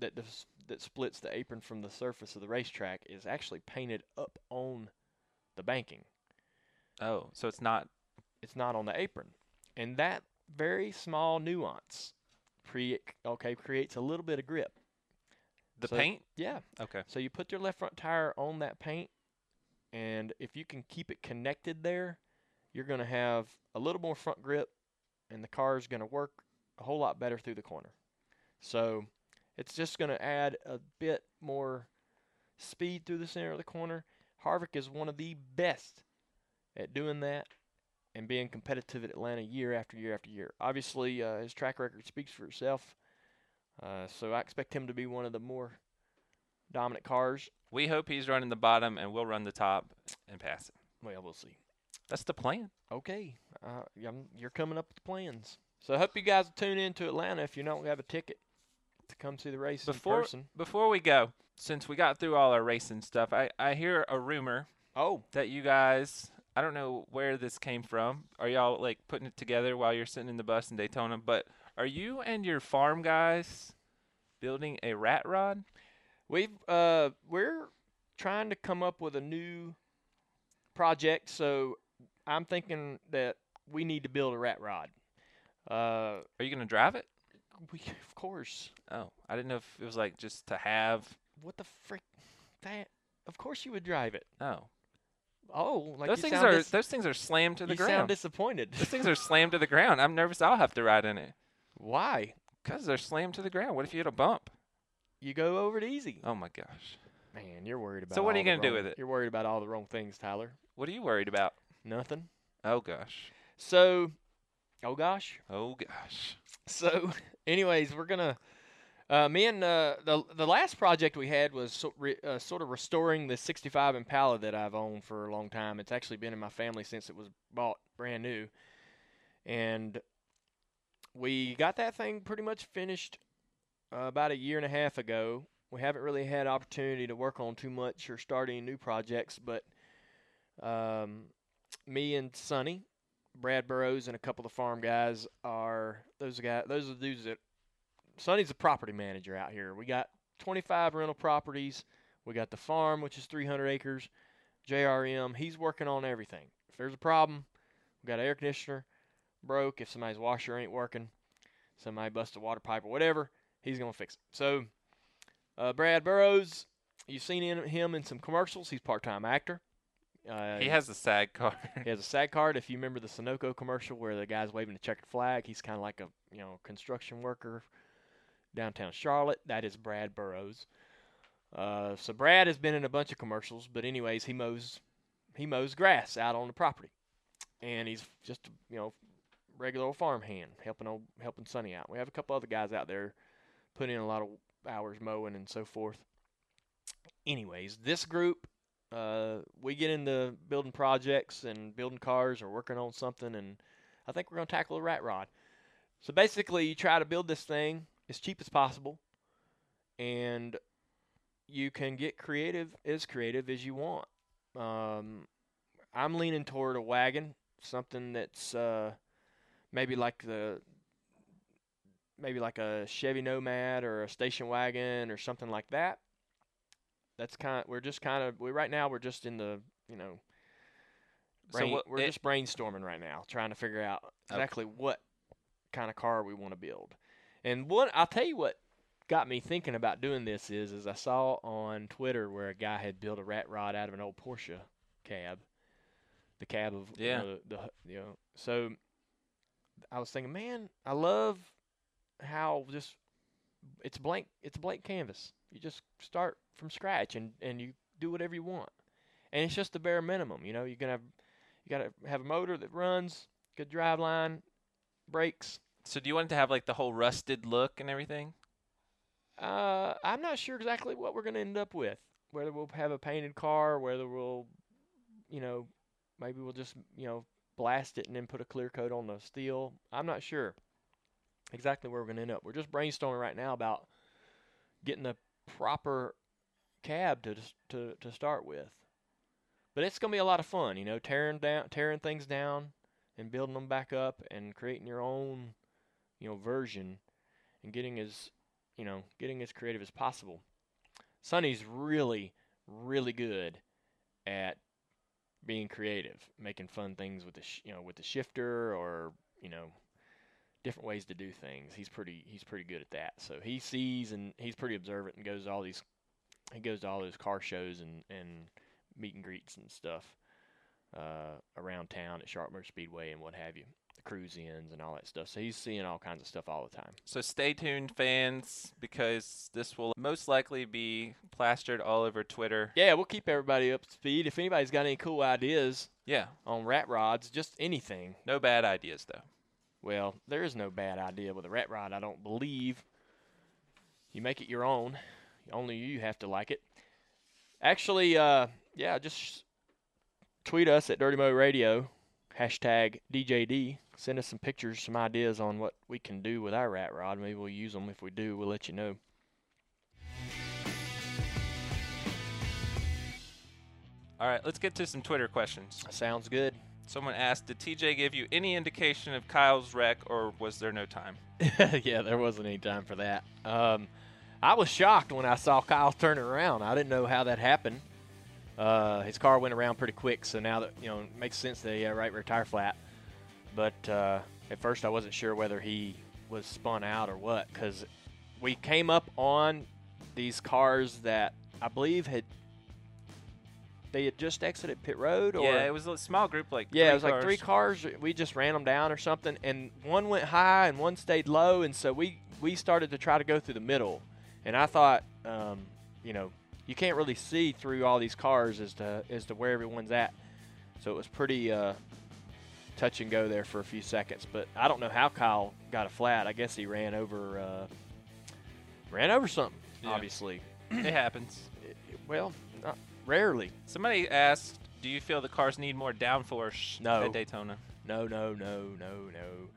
E: that the, that splits the apron from the surface of the racetrack is actually painted up on the banking.
F: Oh, so it's not.
E: It's not on the apron, and that very small nuance pre okay creates a little bit of grip.
F: The
E: So-
F: paint?
E: Yeah,
F: Okay.
E: so you put your left front tire on that paint, and if you can keep it connected there, you're going to have a little more front grip, and the car is going to work a whole lot better through the corner. So it's just going to add a bit more speed through the center of the corner. Harvick is one of the best at doing that and being competitive at Atlanta year after year after year. Obviously, uh, his track record speaks for itself. Uh, so I expect him to be one of the more dominant cars.
F: We hope he's running the bottom and we'll run the top and pass it.
E: Well, we'll see.
F: That's the plan.
E: Okay, uh, you're coming up with the plans. So I hope you guys tune in to Atlanta if you don't have a ticket to come see the race
F: Before
E: in person.
F: before we go, since we got through all our racing stuff, I, I hear a rumor
E: Oh,
F: that you guys I don't know where this came from. Are y'all like putting it together while you're sitting in the bus in Daytona? But are you and your farm guys building a rat rod?
E: we've uh, we're trying to come up with a new project. So I'm thinking that we need to build a rat rod. Uh,
F: Are you gonna drive it?
E: we of course.
F: Oh, I didn't know if it was like just to have.
E: What the frick? That of course you would drive it.
F: Oh,
E: Oh, like
F: those things are
E: dis-
F: those things are slammed to the
E: you
F: ground.
E: sound disappointed.
F: those things are slammed to the ground. I'm nervous. I'll have to ride in it
E: Why?
F: because they're slammed to the ground. What if you hit a bump?
E: You go over it easy.
F: Oh my gosh.
E: Man, you're worried about.
F: So what are you gonna do with it?
E: You're worried about all the wrong things, Tyler.
F: What are you worried about?
E: Nothing.
F: Oh gosh.
E: So, oh gosh.
F: Oh gosh.
E: So, anyways, we're gonna. Uh, me and uh, the the last project we had was so, re, uh, sort of restoring the '65 Impala that I've owned for a long time. It's actually been in my family since it was bought brand new, and we got that thing pretty much finished uh, about a year and a half ago. we haven't really had opportunity to work on too much or start any new projects, but um, me and Sonny, Brad Burrows, and a couple of the farm guys are those guys. Those are the dudes that Sonny's the property manager out here. We got 25 rental properties. We got the farm, which is 300 acres. JRM, he's working on everything. If there's a problem, we got an air conditioner broke. If somebody's washer ain't working, somebody bust a water pipe or whatever, he's gonna fix it. So, uh, Brad Burrows, you've seen him, him in some commercials. He's part-time actor. Uh,
F: He has a SAG card.
E: he has a SAG card. If you remember the Sunoco commercial where the guy's waving the checkered flag, he's kind of like a you know construction worker downtown Charlotte. That is Brad Burrows. Uh, so Brad has been in a bunch of commercials, but anyways, he mows he mows grass out on the property, and he's just a, you know regular old farm hand helping old helping Sonny out. We have a couple other guys out there putting in a lot of hours mowing and so forth. Anyways, this group uh, we get into building projects and building cars or working on something, and I think we're going to tackle a rat rod. So basically, you try to build this thing as cheap as possible, and you can get creative, as creative as you want. Um, I'm leaning toward a wagon, something that's uh, maybe like the maybe like a Chevy Nomad or a station wagon or something like that that's kind of we're just kind of we right now we're just in the you know
F: So what-
E: we're
F: it-
E: just brainstorming right now trying to figure out
F: Okay.
E: exactly what kind of car we want to build and one i'll tell you what got me thinking about doing this is is i saw on twitter where a guy had built a rat rod out of an old porsche cab the cab of
F: Yeah.
E: know, the, the you know so i was thinking man i love how just it's blank it's a blank canvas you just start from scratch and and you do whatever you want. And it's just the bare minimum you know you're gonna have you gotta have a motor that runs good drive line brakes.
F: So do you want it to have like the whole rusted look and everything?
E: uh i'm not sure exactly what we're gonna end up with. Whether we'll have a painted car whether we'll you know maybe we'll just you know blast it and then put a clear coat on the steel. I'm not sure exactly where we're gonna end up. We're just brainstorming right now about getting the proper cab to to to start with. But it's gonna be a lot of fun, you know, tearing down tearing things down and building them back up and creating your own, you know, version and getting as you know, getting as creative as possible. Sonny's really, really good at being creative, making fun things with the you know with the shifter or you know different ways to do things. He's pretty he's pretty good at that. So he sees and he's pretty observant and goes to all these he goes to all those car shows and and meet and greets and stuff uh, around town at Sharpmoor Speedway and what have you, the cruise ins and all that stuff. So he's seeing all kinds of stuff all the time.
F: So stay tuned, fans, because this will most likely be plastered all over Twitter.
E: Yeah, we'll keep everybody up to speed. If anybody's got any cool ideas
F: Yeah,
E: on rat rods, just anything.
F: no bad ideas though.
E: Well, there is no bad idea with a rat rod, I don't believe. You make it your own. Only you have to like it. Actually, uh, yeah, just tweet us at Dirty Mo Radio, hashtag DJD. Send us some pictures, some ideas on what we can do with our rat rod. Maybe we'll use them. If we do, we'll let you know.
F: All right, let's get to some Twitter questions.
E: Sounds good.
F: Someone asked, "Did TJ give you any indication of Kyle's wreck, or was there no time?"
E: yeah, there wasn't any time for that. Um, I was shocked when I saw Kyle turn around. I didn't know how that happened. Uh, his car went around pretty quick, so now that you know, it makes sense that he had right rear tire flat. But uh, at first, I wasn't sure whether he was spun out or what, because we came up on these cars that I believe had they had just exited pit road, or
F: yeah, it was a small group, like
E: yeah, it was like three cars. We just ran them down or something, and one went high and one stayed low, and so we we started to try to go through the middle. And I thought, um, you know, you can't really see through all these cars as to as to where everyone's at. So it was pretty uh, touch and go there for a few seconds. But I don't know how Kyle got a flat. I guess he ran over uh, ran over something.
F: Yeah.
E: Obviously,
F: It happens.
E: It- well, not rarely.
F: Somebody asked, "Do you feel the cars need more downforce
E: No.
F: at Daytona?"
E: No, no, no, no, no.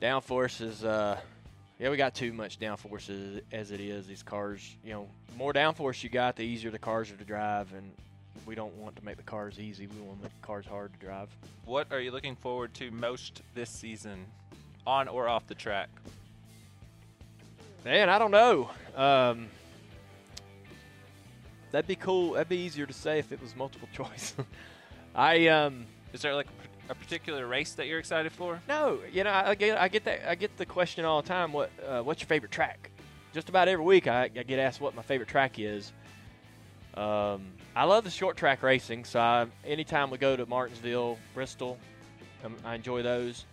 E: Downforce is uh Yeah, we got too much downforce as, it is. These cars, you know, more downforce you got, the easier the cars are to drive, and we don't want to make the cars easy. We want to make the cars hard to drive.
F: What are you looking forward to most this season, on or off the track?
E: Man, I don't know. Um, that'd be cool. That'd be easier to say if it was multiple choice. I um,
F: Is there like a particular race that you're excited for?
E: No, you know, I I get I get that I get the question all the time. What uh, what's your favorite track? Just about every week, I, I get asked what my favorite track is. Um, I love the short track racing, so I, anytime we go to Martinsville, Bristol, um, I enjoy those.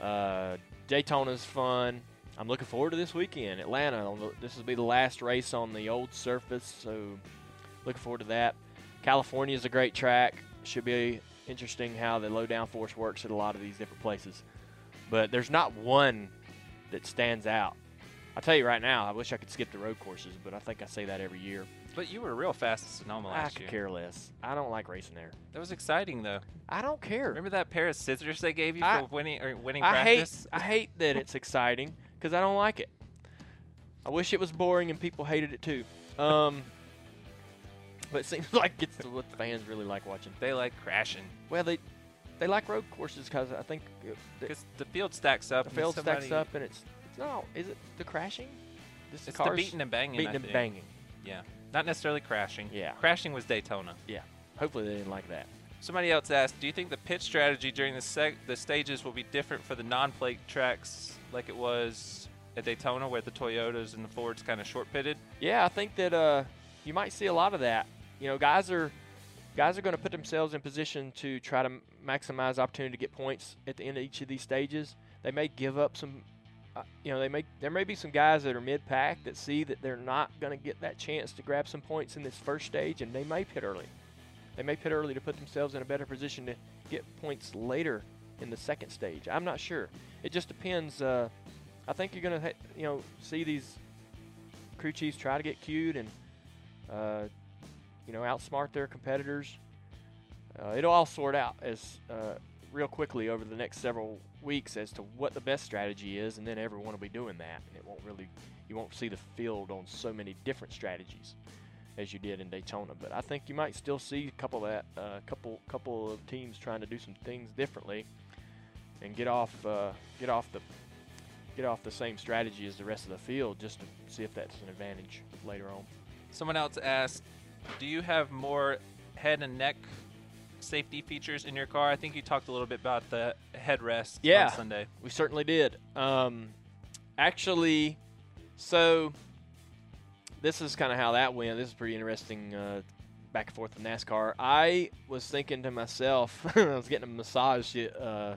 E: Uh, Daytona's fun. I'm looking forward to this weekend, Atlanta. The, this will be the last race on the old surface, so looking forward to that. California is a great track. Should be interesting how the low downforce works at a lot of these different places. But there's not one that stands out. I'll tell you right now, I wish I could skip the road courses, but I think I say that every year.
F: But you were real fast at Sonoma
E: I
F: last
E: could
F: year.
E: care less. I don't like racing there.
F: That was exciting though.
E: I don't care.
F: Remember that pair of scissors they gave you
E: I-
F: for winning or winning
E: I hate? I hate that it's exciting because I don't like it. I wish it was boring and people hated it too. Um, but it seems like it's what the fans really like watching.
F: They like crashing
E: Well, they they like road courses because I think uh, the,
F: because the field stacks up.
E: the
F: and
E: field stacks up and it's, it's no. Is it the crashing? This
F: It's the beating and banging.
E: beating and banging.
F: Yeah, not necessarily crashing.
E: Yeah.
F: crashing was Daytona.
E: Yeah, hopefully they didn't like that.
F: Somebody else asked, "Do you think the pit strategy during the seg- the stages will be different for the non-plate tracks, like it was at Daytona, where the Toyotas and the Fords kind of short pitted?"
E: Yeah, I think that uh, you might see a lot of that. You know, guys are guys are going to put themselves in position to try to maximize opportunity to get points at the end of each of these stages. They may give up some. Uh, you know, they may there may be some guys that are mid-pack that see that they're not going to get that chance to grab some points in this first stage, and they may pit early. They may pit early to put themselves in a better position to get points later in the second stage. I'm not sure. It just depends. Uh, I think you're going to, you know, see these crew chiefs try to get cued and, uh, you know, outsmart their competitors. Uh, it'll all sort out as uh, real quickly over the next several weeks as to what the best strategy is, and then everyone will be doing that. And it won't really, you won't see the field on so many different strategies as you did in Daytona. But I think you might still see a couple of that, uh, couple couple of teams trying to do some things differently and get off uh, get off the get off the same strategy as the rest of the field just to see if that's an advantage later on.
F: Someone else asked, "Do you have more head and neck safety features in your car?" I think you talked a little bit about the headrest
E: Yeah.
F: on Sunday.
E: We certainly did. Um, actually, so this is kind of how that went. This is pretty interesting. Uh, back and forth with NASCAR. I was thinking to myself, I was getting a massage. Uh,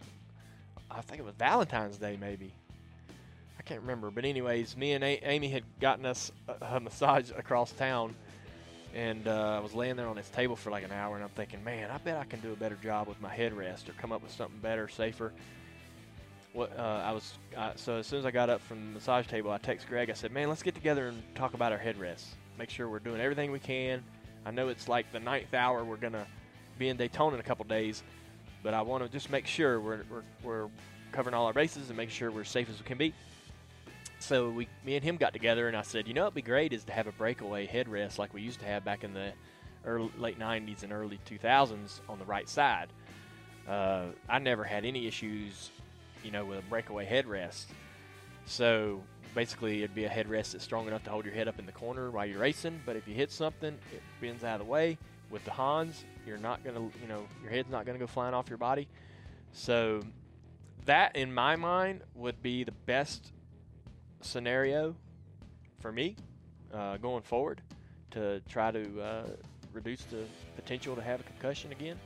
E: I think it was Valentine's Day, maybe. I can't remember, but anyways, me and a- Amy had gotten us a, a massage across town, and uh, I was laying there on this table for like an hour, and I'm thinking, man, I bet I can do a better job with my headrest or come up with something better, safer. What uh, I was so as soon as I got up from the massage table, I text Greg. I said, "Man, let's get together and talk about our headrests. Make sure we're doing everything we can. I know it's like the ninth hour. We're gonna be in Daytona in a couple days, but I want to just make sure we're, we're we're covering all our bases and make sure we're safe as we can be." So we, me and him got together, and I said, "You know, what'd be great is to have a breakaway headrest like we used to have back in the early, late '90s and early 2000s on the right side." Uh, I never had any issues you know, with a breakaway headrest. So basically, it'd be a headrest that's strong enough to hold your head up in the corner while you're racing. But if you hit something, it bends out of the way. With the Hans, you're not gonna, you know, your head's not gonna go flying off your body. So that, in my mind, would be the best scenario for me uh, going forward to try to uh, reduce the potential to have a concussion again.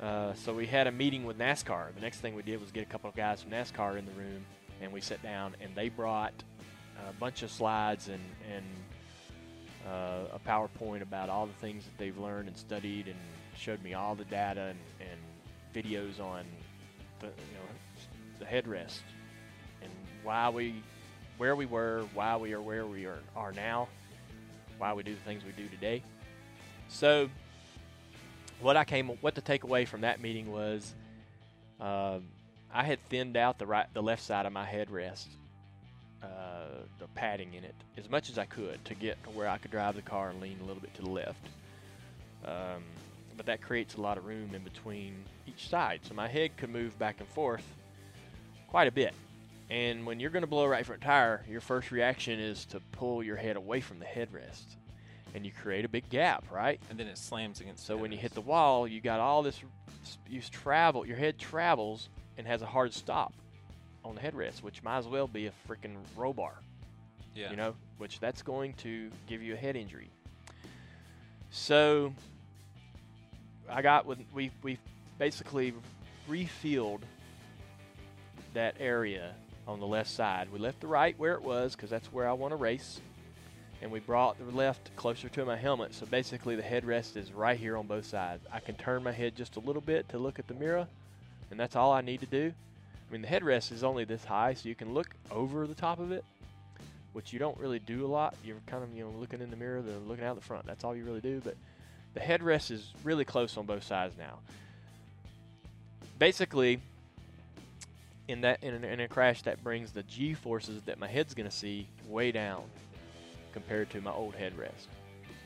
E: Uh, so we had a meeting with NASCAR. The next thing we did was get a couple of guys from NASCAR in the room, and we sat down, and they brought a bunch of slides and and uh, a PowerPoint about all the things that they've learned and studied, and showed me all the data and, and videos on the you know the headrest why we where we were, why we are where we are, are now, why we do the things we do today. So what I came, what the takeaway from that meeting was, um, I had thinned out the right, the left side of my headrest uh, the padding in it as much as I could to get to where I could drive the car and lean a little bit to the left. Um, but that creates a lot of room in between each side, so my head could move back and forth quite a bit. And when you're going to blow a right front tire, your first reaction is to pull your head away from the headrest, and you create a big gap, right?
F: And then it slams against.
E: So when you hit the wall, you got all this. You travel. Your head travels and has a hard stop on the headrest, which might as well be a freaking roll bar.
F: yeah.
E: You know, which that's going to give you a head injury. So I got with we we basically refilled that area on the left side. We left the right where it was because that's where I want to race, and we brought the left closer to my helmet. So basically, the headrest is right here on both sides. I can turn my head just a little bit to look at the mirror, and that's all I need to do. I mean, the headrest is only this high, so you can look over the top of it, which you don't really do a lot. You're kind of you know looking in the mirror, then looking out the front. That's all you really do. But the headrest is really close on both sides now. Basically, in that in, a- in a crash, that brings the G forces that my head's going to see way down compared to my old headrest.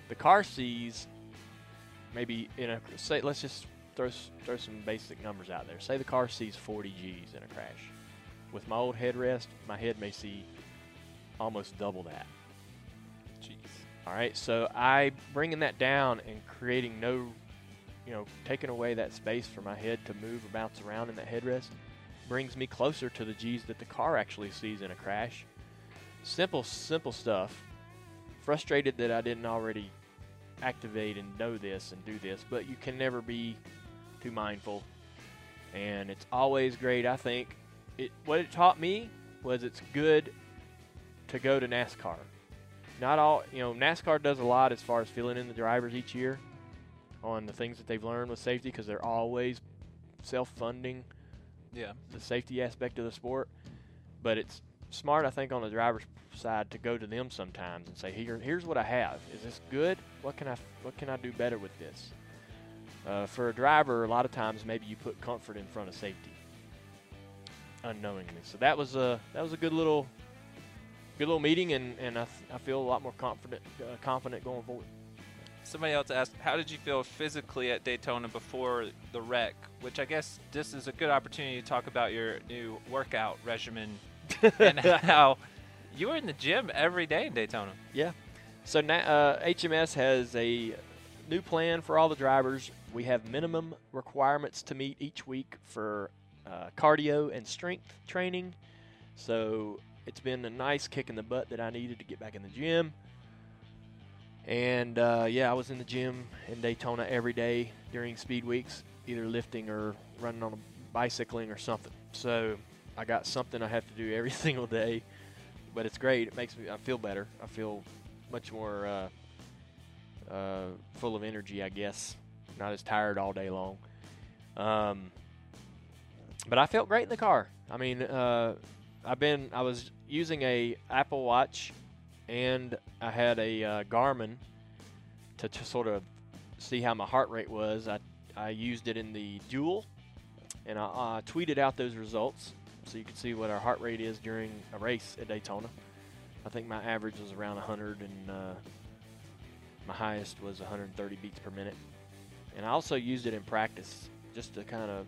E: The car sees maybe in a say let's just throw throw some basic numbers out there. Say the car sees 40 G's in a crash. With my old headrest, my head may see almost double that.
F: Jeez.
E: All right, so I bringing that down and creating no, you know, taking away that space for my head to move or bounce around in that headrest brings me closer to the G's that the car actually sees in a crash. Simple, simple stuff. Frustrated that I didn't already activate and know this and do this, but you can never be too mindful. And it's always great, I think. It what it taught me was it's good to go to NASCAR not all you know nascar does a lot as far as filling in the drivers each year on the things that they've learned with safety because they're always self-funding
F: Yeah.
E: the safety aspect of the sport but it's smart i think on the driver's side to go to them sometimes and say here here's what i have is this good what can i what can i do better with this uh, for a driver a lot of times maybe you put comfort in front of safety unknowingly so that was a that was a good little good little meeting, and, and I, I feel a lot more confident uh, confident going forward.
F: Somebody else asked, how did you feel physically at Daytona before the wreck? Which I guess this is a good opportunity to talk about your new workout regimen and how you were in the gym every day in Daytona.
E: Yeah. So now uh, HMS has a new plan for all the drivers. We have minimum requirements to meet each week for uh, cardio and strength training. So it's been a nice kick in the butt that I needed to get back in the gym. And uh, yeah, I was in the gym in Daytona every day during speed weeks, either lifting or running on a bicycling or something. So I got something I have to do every single day, but it's great. It makes me I feel better. I feel much more uh, uh, full of energy, I guess. Not as tired all day long. Um, but I felt great in the car. I mean, uh, I've been I was using a Apple Watch, and I had a uh, Garmin to, to sort of see how my heart rate was. I I used it in the duel, and I uh, tweeted out those results so you can see what our heart rate is during a race at Daytona. I think my average was around 100, and uh, my highest was 130 beats per minute. And I also used it in practice just to kind of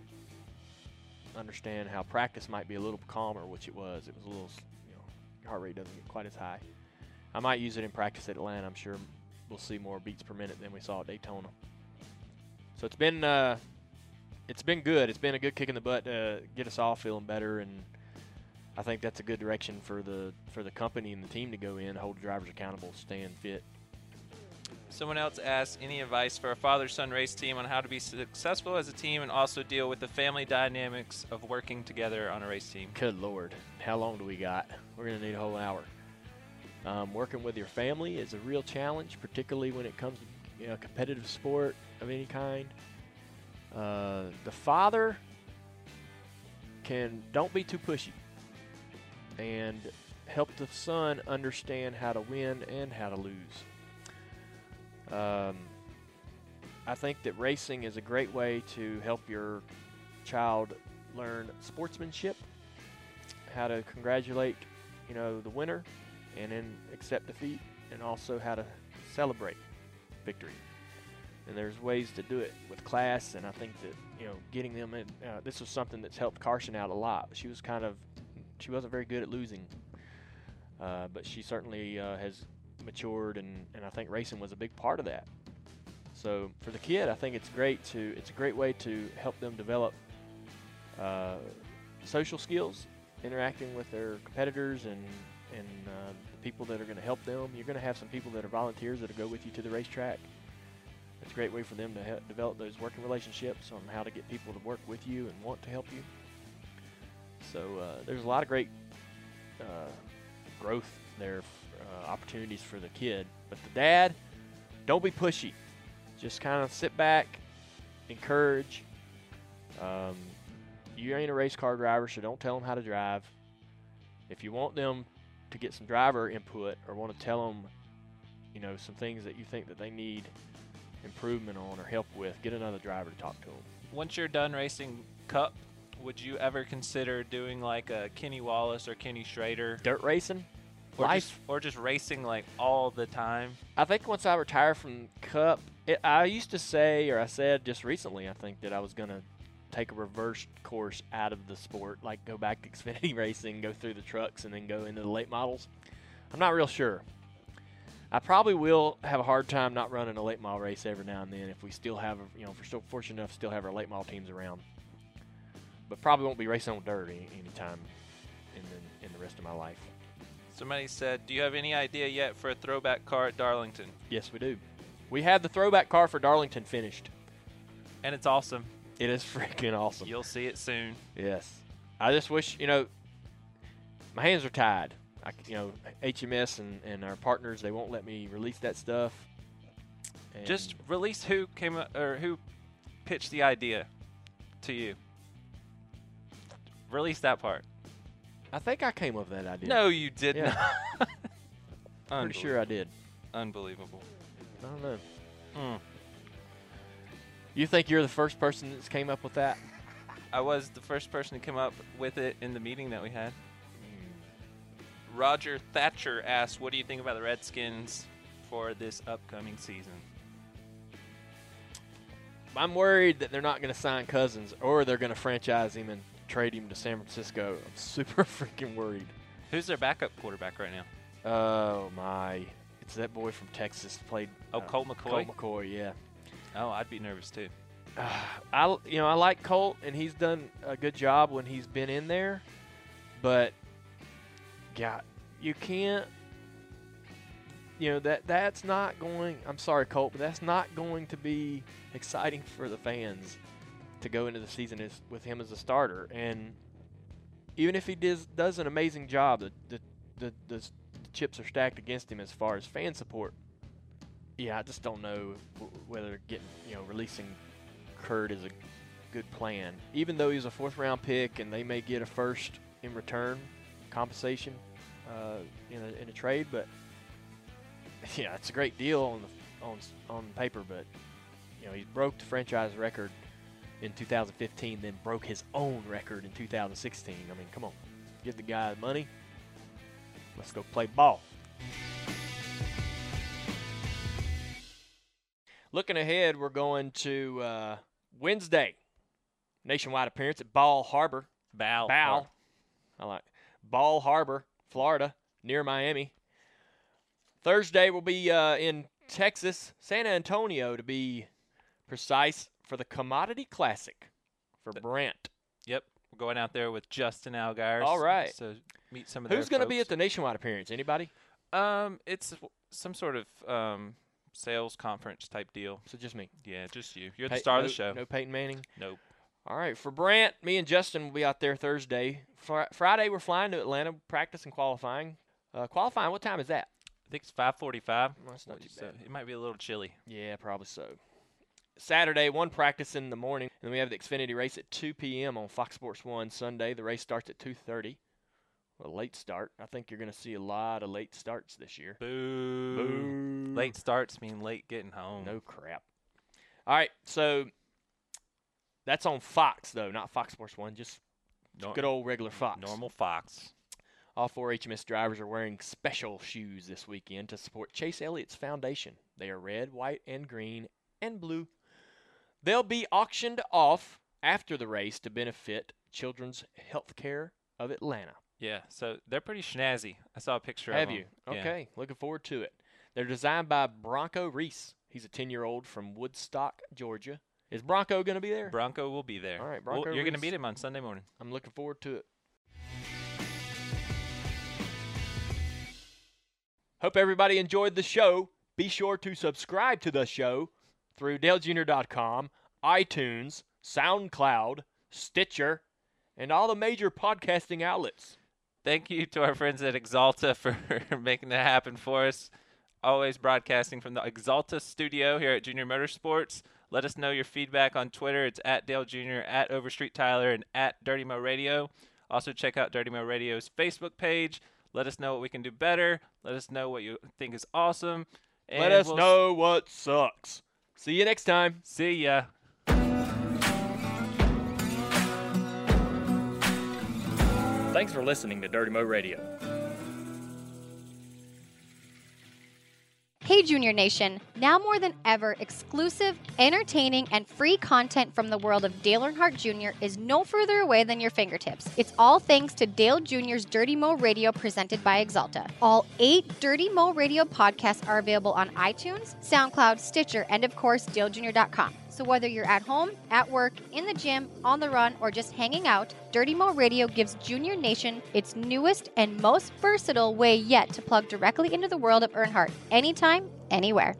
E: understand how practice might be a little calmer, which it was. It was a little, you know, heart rate doesn't get quite as high. I might use it in practice at Atlanta. I'm sure we'll see more beats per minute than we saw at Daytona. So it's been uh, it's been good. It's been a good kick in the butt to get us all feeling better, and I think that's a good direction for the for the company and the team to go in, hold the drivers accountable, staying fit.
F: Someone else asked, any advice for a father-son race team on how to be successful as a team and also deal with the family dynamics of working together on a race team?
E: Good lord, how long do we got? We're gonna need a whole hour. Um, working with your family is a real challenge, particularly when it comes to you know, competitive sport of any kind. Uh, the father can don't be too pushy, and help the son understand how to win and how to lose. Um, I think that racing is a great way to help your child learn sportsmanship, how to congratulate you know, the winner, and then accept defeat, and also how to celebrate victory. And there's ways to do it with class, and I think that you know, getting them in. Uh, this was something that's helped Carson out a lot. She was kind of, she wasn't very good at losing, uh, but she certainly uh, has matured, and, and I think racing was a big part of that. So for the kid, I think it's great to it's a great way to help them develop uh, social skills, interacting with their competitors and and uh, the people that are going to help them. You're going to have some people that are volunteers that'll go with you to the racetrack. It's a great way for them to he- develop those working relationships on how to get people to work with you and want to help you. So uh, there's a lot of great uh, growth there, uh, opportunities for the kid. But the dad, don't be pushy. Just kind of sit back, encourage. Um, you ain't a race car driver, so don't tell them how to drive. If you want them to get some driver input or want to tell them, you know, some things that you think that they need improvement on or help with, get another driver to talk to them.
F: Once you're done racing Cup, would you ever consider doing like a Kenny Wallace or Kenny Schrader,
E: Dirt racing,
F: or
E: life.
F: just or just racing like all the time?
E: I think once I retire from Cup, it, I used to say, or I said just recently, I think that I was gonna take a reverse course out of the sport, like go back to Xfinity racing, go through the trucks, and then go into the late models. I'm not real sure. I probably will have a hard time not running a late model race every now and then if we still have, you know, if we're still fortunate enough to still have our late model teams around. But probably won't be racing on dirt any, anytime in the in the rest of my life.
F: Somebody said, "Do you have any idea yet for a throwback car at Darlington?"
E: Yes, we do. We have the throwback car for Darlington finished.
F: And it's awesome.
E: It is freaking awesome.
F: You'll see it soon.
E: Yes. I just wish, you know, my hands are tied. I, you know, HMS and, and our partners, they won't let me release that stuff. And
F: Just release who came up, or who pitched the idea to you. Release that part.
E: I think I came up with that idea.
F: No, you did
E: Yeah.
F: not.
E: pretty sure I did.
F: Unbelievable.
E: I don't know.
F: Mm.
E: You think you're the first person that's came up with that?
F: I was the first person to come up with it in the meeting that we had. Roger Thatcher asked, "What do you think about the Redskins for this upcoming season?"
E: I'm worried that they're not going to sign Cousins or they're going to franchise him and trade him to San Francisco. I'm super freaking worried.
F: Who's their backup quarterback right now?
E: Oh my! It's that boy from Texas played.
F: Oh,
E: uh,
F: Colt McCoy.
E: Colt McCoy, yeah.
F: Oh, I'd be nervous too.
E: I you know I like Colt and he's done a good job when he's been in there, but God, you can't. You know that that's not going. I'm sorry, Colt, but that's not going to be exciting for the fans to go into the season as, with him as a starter. And even if he does does an amazing job, the, the the the chips are stacked against him as far as fan support. Yeah, I just don't know whether getting you know releasing Kirk is a good plan. Even though he's a fourth round pick and they may get a first in return compensation uh, in, a, in a trade, but yeah, it's a great deal on the, on on paper. But you know, he broke the franchise record in 2015, then broke his own record in 2016. I mean, come on, give the guy the money. Let's go play ball. Looking ahead, we're going to uh, Wednesday nationwide appearance at Bal Harbour.
F: Ball.
E: Ball. I like Bal Harbour, Florida, near Miami. Thursday will be uh, in Texas, San Antonio to be precise, for the Commodity Classic for Brandt.
F: Yep. We're going out there with Justin Allgaier.
E: All right.
F: So meet some of the
E: Who's
F: going to
E: be at the nationwide appearance? Anybody?
F: Um, it's some sort of um sales conference type deal.
E: So just me.
F: Yeah, just you. You're the
E: Pey-
F: star
E: no,
F: of the show.
E: No Peyton Manning.
F: Nope.
E: All right, for Brandt, me and Justin will be out there Thursday. Fri- Friday, we're flying to Atlanta, practice and qualifying. Uh, qualifying, what time is that?
F: I think it's 5:45.
E: Well, that's not too
F: So
E: bad.
F: it might be a little chilly.
E: Yeah, probably so. Saturday, one practice in the morning, and then we have the Xfinity race at 2 p.m. on Fox Sports One. Sunday, the race starts at 2:30. A late start. I think you're going to see a lot of late starts this year.
F: Boo.
E: Boo.
F: Late starts mean late getting home.
E: No crap. All right, so that's on Fox though, not Fox Sports One, just
F: Nor-
E: good old regular Fox.
F: Normal Fox.
E: All four HMS drivers are wearing special shoes this weekend to support Chase Elliott's foundation. They are red, white, and green, and blue. They'll be auctioned off after the race to benefit Children's Healthcare of Atlanta.
F: Yeah, so they're pretty snazzy. I saw a picture
E: Have
F: of
E: you?
F: them. Yeah.
E: Okay, looking forward to it. They're designed by Bronco Reese. He's a 10 year old from Woodstock, Georgia. Is Bronco going to be there?
F: Bronco will be there.
E: All right,
F: Well,
E: Bronco
F: you're going to meet him on Sunday morning.
E: I'm looking forward to it. Hope everybody enjoyed the show. Be sure to subscribe to the show through DaleJr.com, iTunes, SoundCloud, Stitcher, and all the major podcasting outlets.
F: Thank you to our friends at Axalta for making that happen for us. Always broadcasting from the Axalta studio here at Junior Motorsports. Let us know your feedback on Twitter. It's at Dale Jr., at Overstreet Tyler, and at Dirty Mo Radio. Also, check out Dirty Mo Radio's Facebook page. Let us know what we can do better. Let us know what you think is awesome.
E: Let us
F: we'll
E: know what sucks. See you next time.
F: See ya.
A: Thanks for listening to Dirty Mo Radio.
G: Hey, Junior Nation. Now more than ever, exclusive, entertaining, and free content from the world of Dale Earnhardt Jr. is no further away than your fingertips. It's all thanks to Dale Jr.'s Dirty Mo Radio presented by Axalta. All eight Dirty Mo Radio podcasts are available on iTunes, SoundCloud, Stitcher, and of course, DaleJr.com. So whether you're at home, at work, in the gym, on the run, or just hanging out, Dirty Mo Radio gives Junior Nation its newest and most versatile way yet to plug directly into the world of Earnhardt anytime, anywhere.